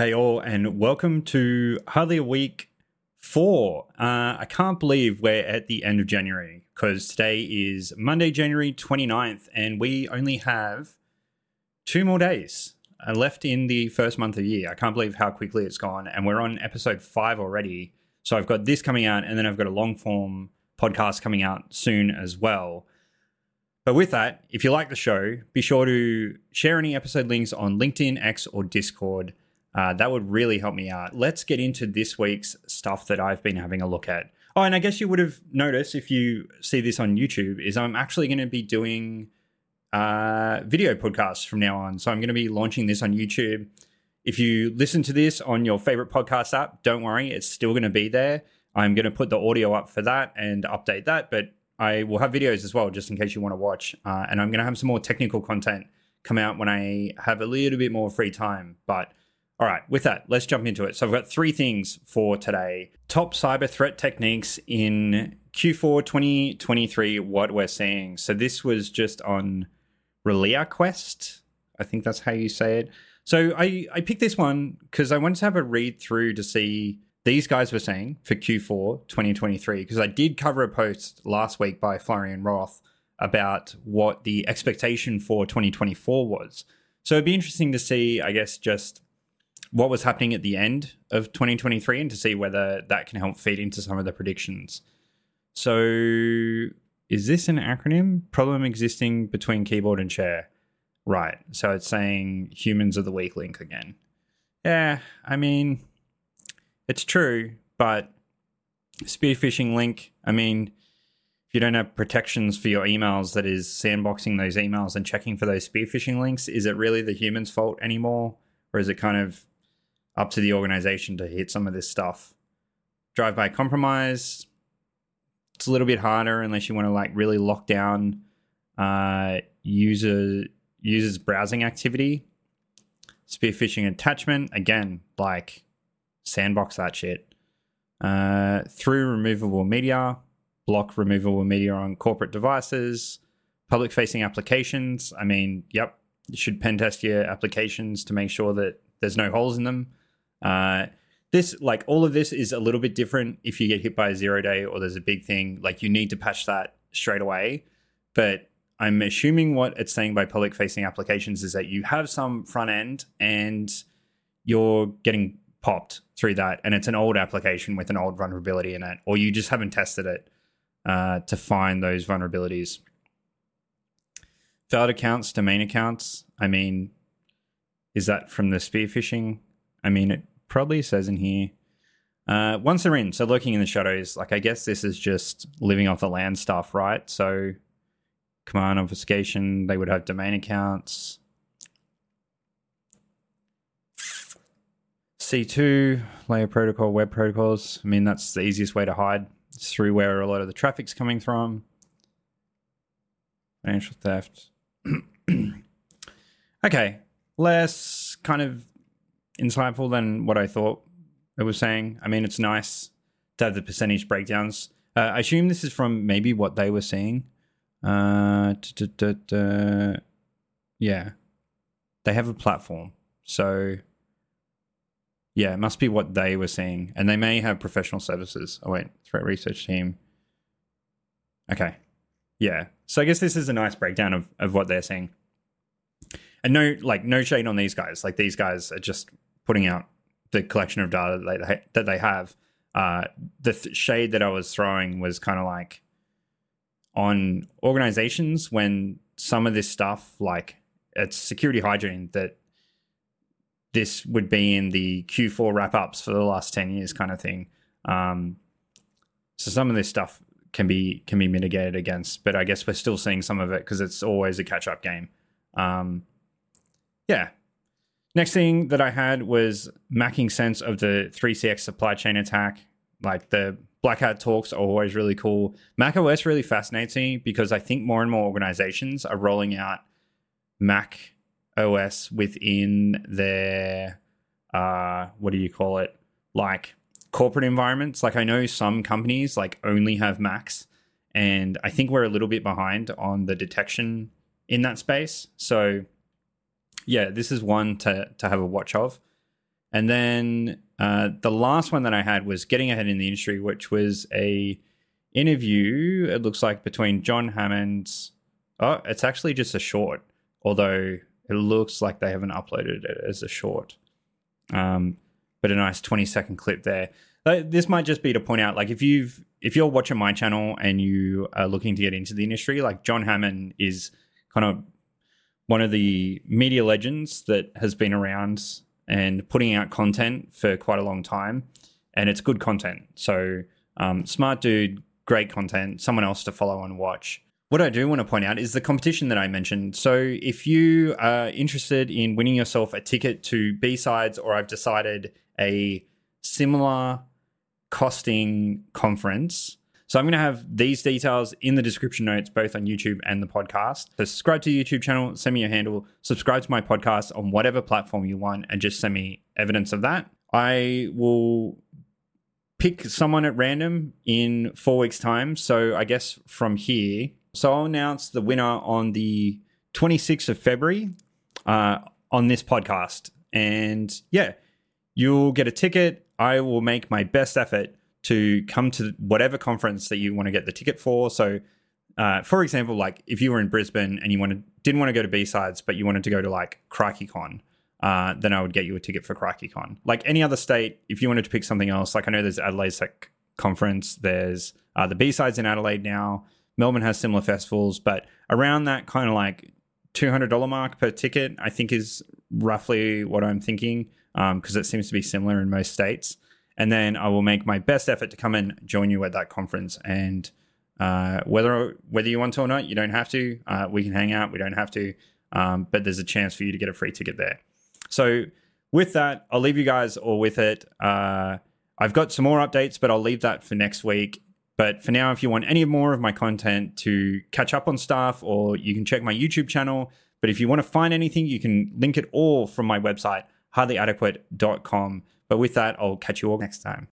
Hey, all, and welcome to Hardly a Week 4. Uh, I can't believe we're at the end of January because today is Monday, January 29th, and we only have two more days uh, left in the first month of the year. I can't believe how quickly it's gone, and we're on episode 5 already. So I've got this coming out, and then I've got a long form podcast coming out soon as well. But with that, if you like the show, be sure to share any episode links on LinkedIn, X, or Discord. Uh, that would really help me out. Let's get into this week's stuff that I've been having a look at. Oh, and I guess you would have noticed if you see this on YouTube, is I'm actually going to be doing uh, video podcasts from now on. So I'm going to be launching this on YouTube. If you listen to this on your favorite podcast app, don't worry, it's still going to be there. I'm going to put the audio up for that and update that, but I will have videos as well, just in case you want to watch. Uh, and I'm going to have some more technical content come out when I have a little bit more free time. But all right, with that, let's jump into it. So I've got three things for today. Top cyber threat techniques in Q4 2023, what we're seeing. So this was just on ReliaQuest. I think that's how you say it. So I, I picked this one because I wanted to have a read through to see these guys were saying for Q4 2023, because I did cover a post last week by Florian Roth about what the expectation for 2024 was. So it'd be interesting to see, I guess, just what was happening at the end of 2023 and to see whether that can help feed into some of the predictions. So, is this an acronym? Problem existing between keyboard and chair. Right. So it's saying humans are the weak link again. Yeah, I mean, it's true, but spear phishing link, I mean, if you don't have protections for your emails that is sandboxing those emails and checking for those spear phishing links, is it really the human's fault anymore? Or is it kind of up to the organization to hit some of this stuff. Drive by compromise, it's a little bit harder unless you want to like really lock down uh, user users browsing activity. Spear phishing attachment again, like sandbox that shit. Uh, through removable media, block removable media on corporate devices, public facing applications. I mean, yep, you should pen test your applications to make sure that there's no holes in them. Uh, this like all of this is a little bit different if you get hit by a zero day or there's a big thing like you need to patch that straight away. But i'm assuming what it's saying by public facing applications is that you have some front end and you're getting popped through that and it's an old application with an old vulnerability in it or you just haven't tested it uh, to find those vulnerabilities. Valid accounts domain accounts i mean is that from the spear phishing i mean it probably says in here. Uh, once they're in, so lurking in the shadows, like I guess this is just living off the land stuff, right? So command obfuscation, they would have domain accounts. C2, layer protocol, web protocols. I mean, that's the easiest way to hide. It's through where a lot of the traffic's coming from. Financial theft. okay, less kind of insightful than what I thought it was saying. I mean, it's nice to have the percentage breakdowns. Uh, I assume this is from maybe what they were seeing. Uh, yeah, they have a platform, so yeah, it must be what they were seeing, and they may have professional services. Oh wait, threat research team. Okay, yeah. So I guess this is a nice breakdown of of what they're seeing. And no, like no shade on these guys. Like these guys are just putting out the collection of data that they, that they have. Uh, the th- shade that I was throwing was kind of like on organizations when some of this stuff, like it's security hygiene, that this would be in the Q4 wrap ups for the last 10 years kind of thing. Um, so some of this stuff can be can be mitigated against, but I guess we're still seeing some of it because it's always a catch up game. Um, yeah, Next thing that I had was making sense of the 3CX supply chain attack. Like the Black Hat talks are always really cool. Mac OS really fascinates me because I think more and more organizations are rolling out Mac OS within their uh, what do you call it? Like corporate environments. Like I know some companies like only have Macs, and I think we're a little bit behind on the detection in that space. So yeah, this is one to to have a watch of. And then uh, the last one that I had was Getting Ahead in the Industry, which was a interview, it looks like, between John Hammond's. Oh, it's actually just a short, although it looks like they haven't uploaded it as a short. Um, but a nice 20 second clip there. This might just be to point out, like, if you've if you're watching my channel and you are looking to get into the industry, like John Hammond is kind of one of the media legends that has been around and putting out content for quite a long time, and it's good content. So, um, smart dude, great content, someone else to follow and watch. What I do want to point out is the competition that I mentioned. So, if you are interested in winning yourself a ticket to B Sides, or I've decided a similar costing conference. So I'm going to have these details in the description notes, both on YouTube and the podcast. So subscribe to the YouTube channel, send me your handle, subscribe to my podcast on whatever platform you want, and just send me evidence of that. I will pick someone at random in four weeks' time. So I guess from here, so I'll announce the winner on the 26th of February uh, on this podcast. And yeah, you'll get a ticket. I will make my best effort to come to whatever conference that you want to get the ticket for. So, uh, for example, like if you were in Brisbane and you wanted didn't want to go to B sides, but you wanted to go to like CrikeyCon, uh, then I would get you a ticket for CrikeyCon. Like any other state, if you wanted to pick something else, like I know there's Adelaide Sec Conference, there's uh, the B sides in Adelaide now. Melbourne has similar festivals, but around that kind of like $200 mark per ticket, I think is roughly what I'm thinking because um, it seems to be similar in most states. And then I will make my best effort to come and join you at that conference. And uh, whether whether you want to or not, you don't have to. Uh, we can hang out. We don't have to. Um, but there's a chance for you to get a free ticket there. So with that, I'll leave you guys all with it. Uh, I've got some more updates, but I'll leave that for next week. But for now, if you want any more of my content to catch up on stuff, or you can check my YouTube channel. But if you want to find anything, you can link it all from my website, hardlyadequate.com. But with that, I'll catch you all next time.